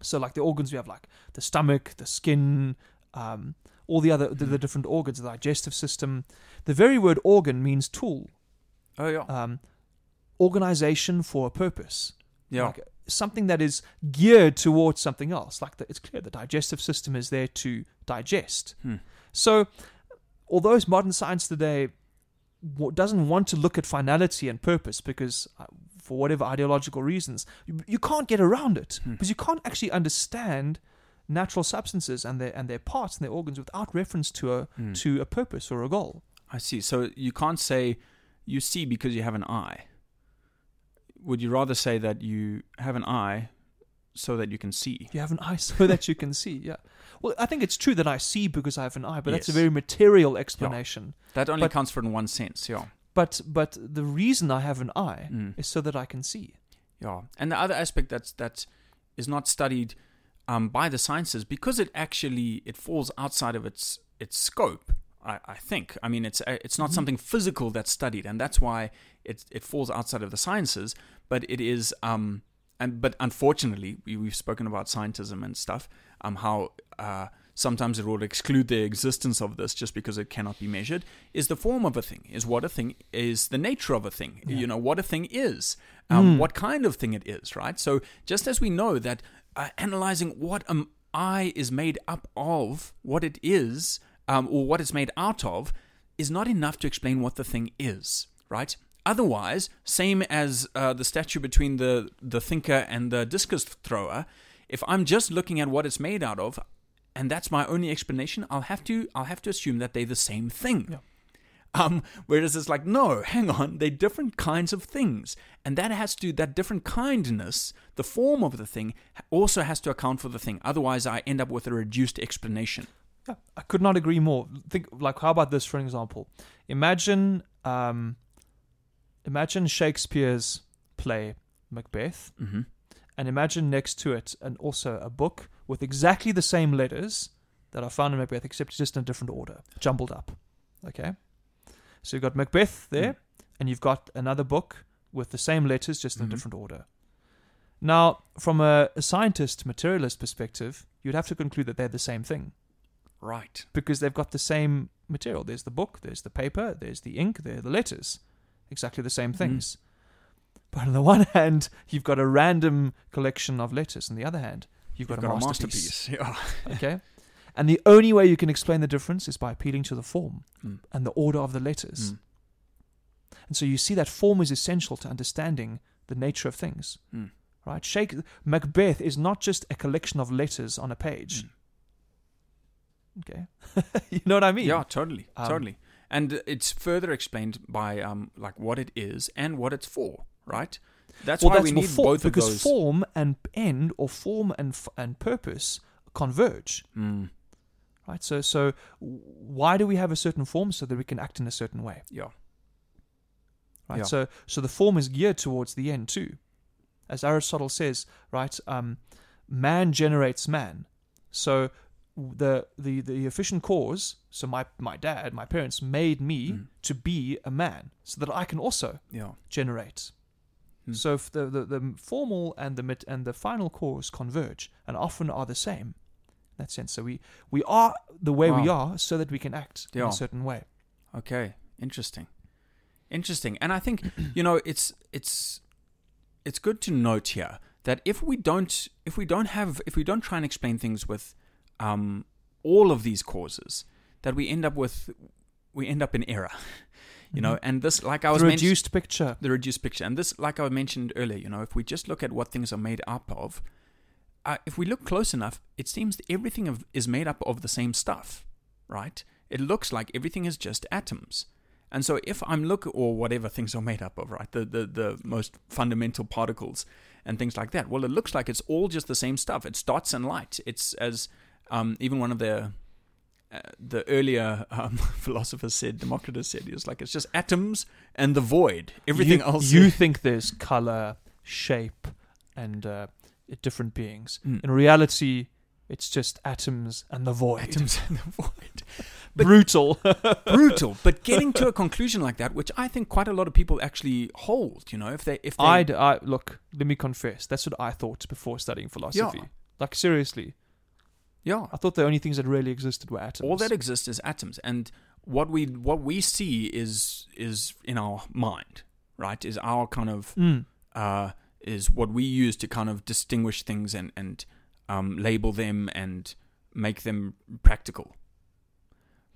so like the organs we have, like the stomach, the skin, um, all the other the, the different organs, the digestive system. The very word organ means tool, Oh yeah. um, organization for a purpose, yeah. like something that is geared towards something else. Like the, it's clear the digestive system is there to digest. Hmm. So, although modern science today doesn't want to look at finality and purpose because, uh, for whatever ideological reasons, you, you can't get around it Hmm. because you can't actually understand natural substances and their and their parts and their organs without reference to a Hmm. to a purpose or a goal. I see. So you can't say you see because you have an eye. Would you rather say that you have an eye so that you can see? You have an eye so that you can see. Yeah. Well, I think it's true that I see because I have an eye, but that's a very material explanation. That only But- counts for in one sense. Yeah. But but the reason I have an eye Mm. is so that I can see. Yeah, and the other aspect that's that is not studied um, by the sciences because it actually it falls outside of its its scope. I, I think. I mean, it's uh, it's not Mhm. something physical that's studied, and that's why it it falls outside of the sciences. But it is. Um, and but unfortunately, we, we've spoken about scientism and stuff. Um, how uh, sometimes it will exclude the existence of this just because it cannot be measured. Is the form of a thing? Is what a thing is? The nature of a thing? Yeah. You know what a thing is? Um, Mm. What kind of thing it is? Right. So just as we know that uh, analyzing what an eye is made up of, what it is, um, or what it's made out of, is not enough to explain what the thing is. Right. Otherwise, same as uh, the statue between the, the thinker and the discus thrower, if I'm just looking at what it's made out of, and that's my only explanation, I'll have to I'll have to assume that they're the same thing. Yeah. Um, whereas it's like, no, hang on, they're different kinds of things, and that has to that different kindness, the form of the thing, also has to account for the thing. Otherwise, I end up with a reduced explanation. Yeah, I could not agree more. Think like how about this for an example? Imagine um imagine Shakespeare's play Macbeth Mm-hmm. and imagine next to it and also a book with exactly the same letters that are found in Macbeth except just in a different order, jumbled up. Okay? So you've got Macbeth there Mm. and you've got another book with the same letters just in Mhm. a different order. Now, from a, a scientist materialist perspective, you'd have to conclude that they're the same thing Right. because they've got the same material. There's the book, there's the paper, there's the ink, there are the letters. Exactly the same things. But on the one hand, you've got a random collection of letters. On the other hand, you've got, You've a, masterpiece. Yeah. Okay? And the only way you can explain the difference is by appealing to the form Mm. and the order of the letters. Mm. And so you see that form is essential to understanding the nature of things. Mm. Right? Shake Macbeth is not just a collection of letters on a page. Mm. Okay. you know what I mean? Yeah, totally, Um, totally. And it's further explained by um, like what it is and what it's for, right? That's well, why that's we need for- both of because those. form and end or form and f- and purpose converge. Mm, Right. So so why do we have a certain form so that we can act in a certain way? yeah. Right. Yeah. So so the form is geared towards the end too, as Aristotle says. Right. Um, man generates man. So the the the efficient cause. So my my dad, my parents made me Mm. to be a man, so that I can also Yeah. generate. Hmm. So if the, the the formal and the mid and the final cause converge, and often are the same. In that sense, so we we are the way we are, so that we can act in a certain way. Okay, interesting, interesting. And I think you know it's it's it's good to note here that if we don't if we don't have if we don't try and explain things with um, all of these causes, that we end up with we end up in error. You know, and this like I was the reduced picture. the reduced picture. And this, like I mentioned earlier, you know, if we just look at what things are made up of, uh, if we look close enough, it seems that everything of, is made up of the same stuff, right? It looks like everything is just atoms. And so if I'm look or whatever things are made up of, right? The, the the most fundamental particles and things like that. Well, it looks like it's all just the same stuff. It's dots and light. It's as um, even one of the uh, the earlier um, philosophers said, Democritus said, he was like, it's just atoms and the void. Everything you, else. You think there's color, shape, and uh, different beings. Mm. In reality, it's just atoms and the void. atoms and the void. but- Brutal. Brutal. But getting to a conclusion like that, which I think quite a lot of people actually hold, you know, if they if they I'd, I look. Let me confess. That's what I thought before studying philosophy. Yeah. Like seriously, yeah, I thought the only things that really existed were atoms. all that exists is atoms, and what we what we see is is in our mind, right? Is our kind of Mm. uh, is what we use to kind of distinguish things and and um, label them and make them practical.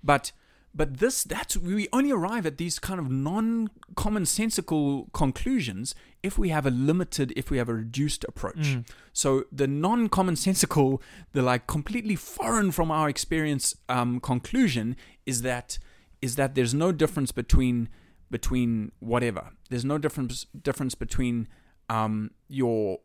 But but this that's we only arrive at these kind of non commonsensical conclusions if we have a limited if we have a reduced approach. Mm. So the non-commonsensical, the like completely foreign from our experience um, conclusion is that is that there's no difference between between whatever. There's no difference difference between um, your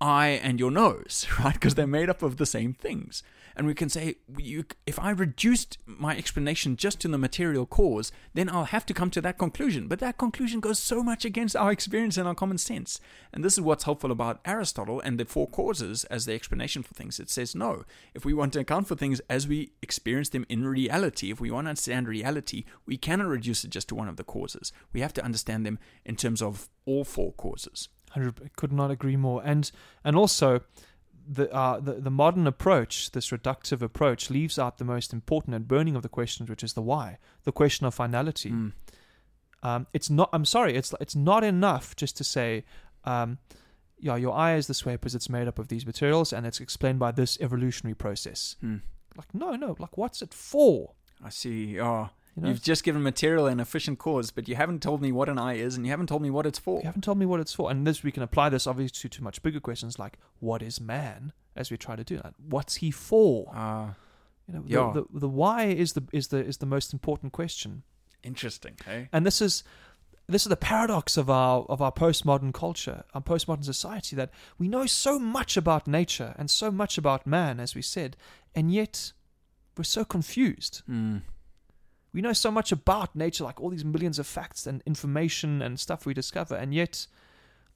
eye and your nose, right? Because they're made up of the same things. And we can say, you, if I reduced my explanation just to the material cause, then I'll have to come to that conclusion. But that conclusion goes so much against our experience and our common sense. And this is what's helpful about Aristotle and the four causes as the explanation for things. It says, no, if we want to account for things as we experience them in reality, if we want to understand reality, we cannot reduce it just to one of the causes. We have to understand them in terms of all four causes. 100 could not agree more and and also the, uh, the the modern approach this reductive approach leaves out the most important and burning of the questions which is the why the question of finality Mm. um, it's not i'm sorry it's it's not enough just to say um, yeah your eye is this way because it's made up of these materials and it's explained by this evolutionary process Mm. like no no like what's it for I see. Oh, you know You've just given material and efficient cause, but you haven't told me what an eye is, and you haven't told me what it's for. You haven't told me what it's for. And this we can apply this obviously to, much bigger questions like what is man, as we try to do that. What's he for? Ah, You know, yeah. the, the the why is the is the is the most important question. interesting. Hey. And this is this is the paradox of our of our postmodern culture, our postmodern society, that we know so much about nature and so much about man, as we said, and yet we're so confused. Mm. We know so much about nature, like all these millions of facts and information and stuff we discover, and yet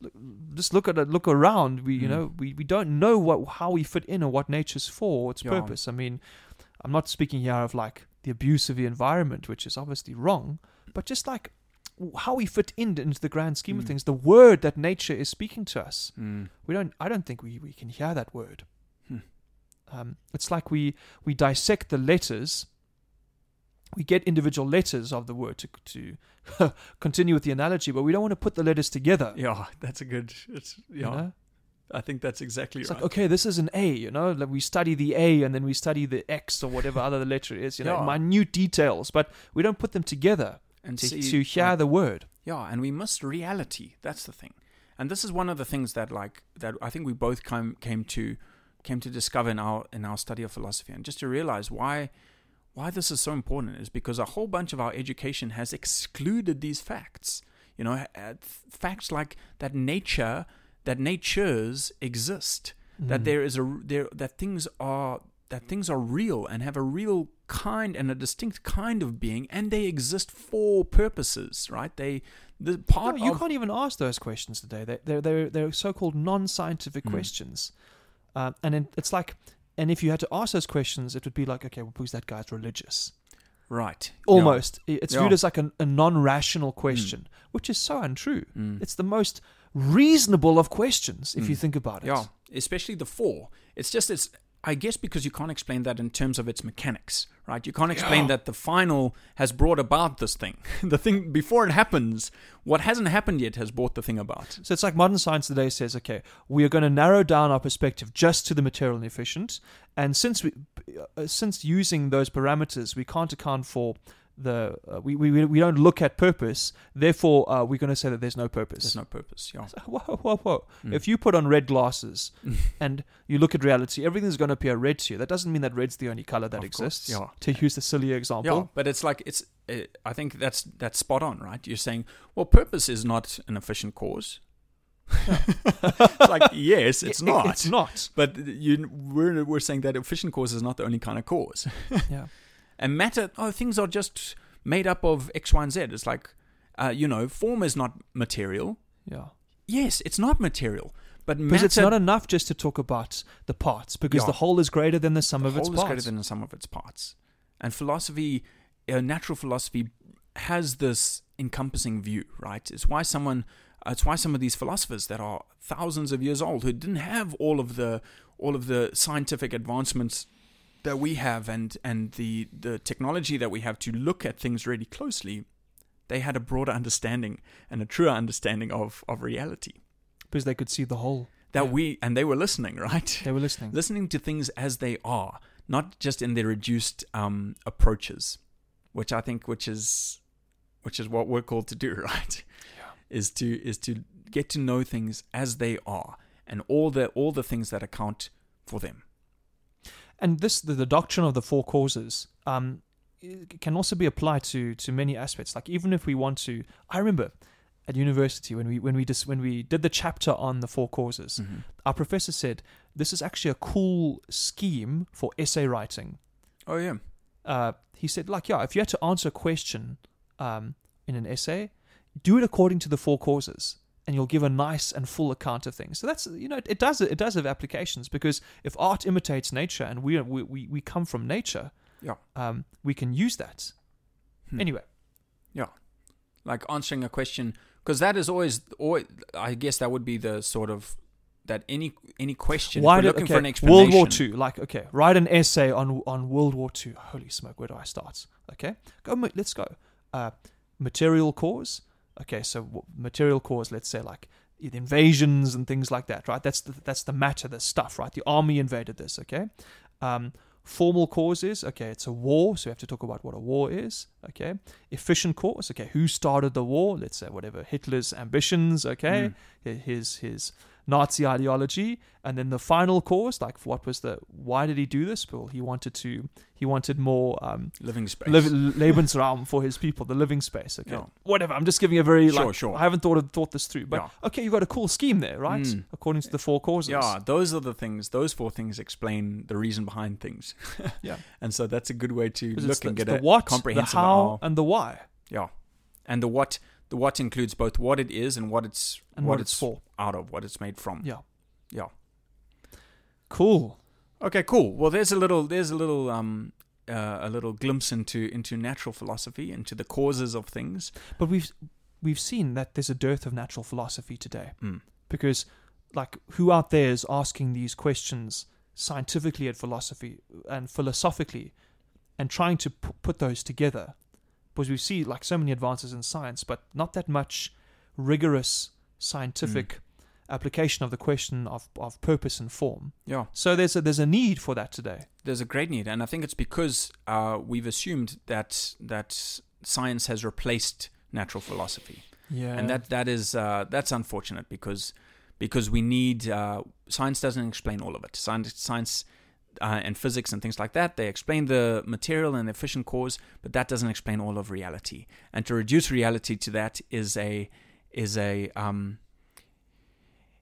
look, just look at it, look around. We, you Mm. know, we, we don't know what how we fit in or what nature's for, its Yeah. purpose. I mean, I'm not speaking here of like the abuse of the environment, which is obviously wrong, but just like how we fit in into the grand scheme of Mm. things, the word that nature is speaking to us. Mm. We don't. I don't think we, we can hear that word. Hmm. Um, it's like we we dissect the letters. We get individual letters of the word to to continue with the analogy, but we don't want to put the letters together. Yeah, that's a good. It's yeah. You know? I think that's exactly It's right. like okay, this is an A. You know, like we study the A and then we study the X or whatever other the letter is. You know, Yeah. minute details, but we don't put them together and to, see, to hear like, the word. Yeah, and we miss reality. That's the thing. And this is one of the things that like that I think we both came came to came to discover in our in our study of philosophy and just to realize why why this is so important is because a whole bunch of our education has excluded these facts. You know, uh, facts like that nature, that natures exist, that Mm. there is a there that things are that things are real and have a real kind and a distinct kind of being, and they exist for purposes, right? They the part No, you of can't even ask those questions today. They- They're they're they're so-called non-scientific Mm. questions, uh, and it, it's like, and if you had to ask those questions, it would be like, okay, well, because that guy's religious. right. Almost, I- it's Yeah. viewed as like a, a non-rational question, which is so untrue. Mm. It's the most reasonable of questions if you Mm. think about it. Yeah, especially the four. It's just it's. I guess because you can't explain that in terms of its mechanics, right? You can't explain Yeah. that the final has brought about this thing. the thing before it happens, what hasn't happened yet has brought the thing about. So it's like modern science today says, okay, we are going to narrow down our perspective just to the material and efficient, and since we, uh, since using those parameters, we can't account for the uh, we, we we don't look at purpose. Therefore, uh, we're going to say that there's no purpose. There's no purpose. Yeah. Whoa, whoa, whoa! Mm. If you put on red glasses and you look at reality, everything's going to appear red to you. That doesn't mean that red's the only color that Of course, exists. yeah. To use the silly Yeah, example, but it's like it's. Uh, I think that's that's spot on, right? You're saying, well, purpose is not an efficient cause. it's like yes, it's not. It's not. But you, we're we're saying that efficient cause is not the only kind of cause. Yeah. And matter, oh, things are just made up of X, Y, and Z. It's like, uh, you know, form is not material. Yeah. Yes, it's not material, but Because it's not enough just to talk about the parts, because Yeah. the whole is greater than the sum the of its parts. whole is greater than the sum of its parts. And philosophy, uh, natural philosophy, has this encompassing view, right? It's why someone, uh, it's why some of these philosophers that are thousands of years old, who didn't have all of the all of the scientific advancements that we have, and and the the technology that we have to look at things really closely, they had a broader understanding and a truer understanding of of reality because they could see the whole. that Yeah. we and they were listening, right? They were listening. listening to things as they are, not just in their reduced um, approaches, which I think, which is, which is what we're called to do, right? Yeah. Is to is to get to know things as they are, and all the all the things that account for them. And this the, the doctrine of the four causes um, can also be applied to to many aspects. Like even if we want to, I remember at university when we when we just when we did the chapter on the four causes, our professor said this is actually a cool scheme for essay writing. Oh yeah, Uh, he said like yeah, if you had to answer a question um, in an essay, do it according to the four causes. And you'll give a nice and full account of things. So that's you know it, does it does have applications because if art imitates nature and we we we, we come from nature, yeah. um, we can use that. Hmm. Anyway, yeah, Like answering a question, because that is always, always, I guess that would be the sort of that any any question. why did looking okay, for an explanation. World War Two? Like okay, write an essay on on World War Two. Holy smoke, where do I start? Okay, go. Let's go. Uh, material cause. Okay, so material cause. Let's say like the invasions and things like that. Right. That's the that's the matter. The stuff. Right. The army invaded this. Okay. Um, formal causes. Okay, it's a war, so we have to talk about what a war is. Okay. Efficient cause. Okay, who started the war? Let's say whatever Hitler's ambitions. Okay, Mm. his his Nazi ideology, and then the final cause, like what was the why did he do this? Well, he wanted to he wanted more um, living space. Lebensraum for his people, the living space. Okay, Yeah. whatever. I'm just giving a very Sure, like sure. I haven't thought of, thought this through, but Yeah. okay, you've got a cool scheme there, right? Mm. According to the four causes. Yeah, those are the things. Those four things explain the reason behind things. Yeah. and so that's a good way to look it's the, and get the what, the comprehensive. how, oh, and the why, yeah, and the what. The what includes both what it is and what it's and what, it's for. out of, what it's made from. Yeah. Yeah. Cool. Okay, cool. Well, there's a little, there's a little, um, uh, a little glimpse into into natural philosophy, into the causes of things. But we've we've seen that there's a dearth of natural philosophy today. Mm. because like who out there is asking these questions scientifically at philosophy and philosophically and trying to p- put those together because we see like so many advances in science but not that much rigorous scientific application of the question of, of purpose and form. Yeah. so there's a there's a need for that today. There's a great need, and I think it's because uh, we've assumed that that science has replaced natural philosophy, yeah. And that that is uh, that's unfortunate because because we need uh, science doesn't explain all of it. Science, science uh, and physics and things like that they explain the material and efficient cause, but that doesn't explain all of reality. And to reduce reality to that is a is a um,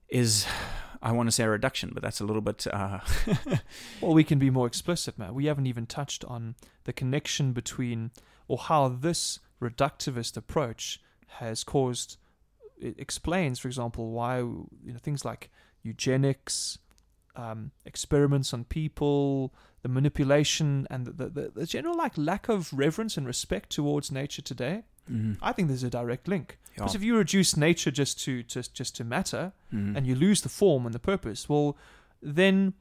is I want to say a reduction, but that's a little bit. Uh, Well, we can be more explicit, man. We haven't even touched on the connection between, or how this reductivist approach has caused. It explains, for example, why you know things like eugenics, um, experiments on people, the manipulation, and the, the the general like lack of reverence and respect towards nature today. mhm, I think there's a direct link. yeah, Because if you reduce nature just to just just to matter, mhm. and you lose the form and the purpose, well, then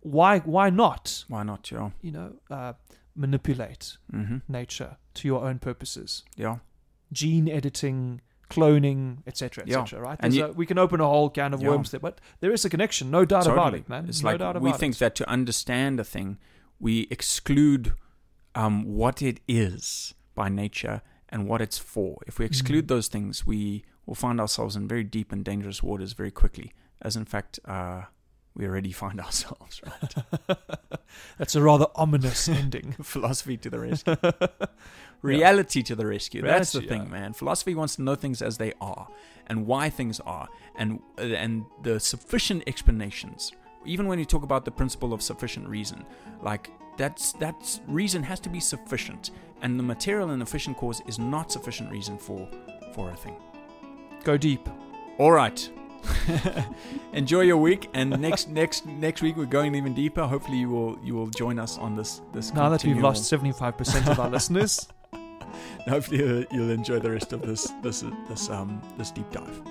why why not? why not? Yeah, You know, uh, manipulate hmm nature to your own purposes, yeah, gene editing, cloning, etc., Yeah. etc. Right? And There's a- we can open a whole can of Yeah. worms there, but there is a connection, no doubt about it, man. It's no like doubt about we think it. that to understand a thing, we exclude um, what it is by nature and what it's for. If we exclude Mhm. those things, we will find ourselves in very deep and dangerous waters very quickly, as in fact uh, we already find ourselves. Right? That's a rather ominous ending. Philosophy to the rescue. Reality to the rescue. That's the Reality, thing, yeah. man. Philosophy wants to know things as they are and why things are and uh, and the sufficient explanations. Even when you talk about the principle of sufficient reason, like that's that's reason has to be sufficient, and the material and efficient cause is not sufficient reason for for a thing. Go deep. All right. Enjoy your week, and next next next week we're going even deeper. Hopefully you will you will join us on this this. Now that we've lost seventy-five percent of our listeners, Hopefully you'll, you'll enjoy the rest of this this this um this deep dive.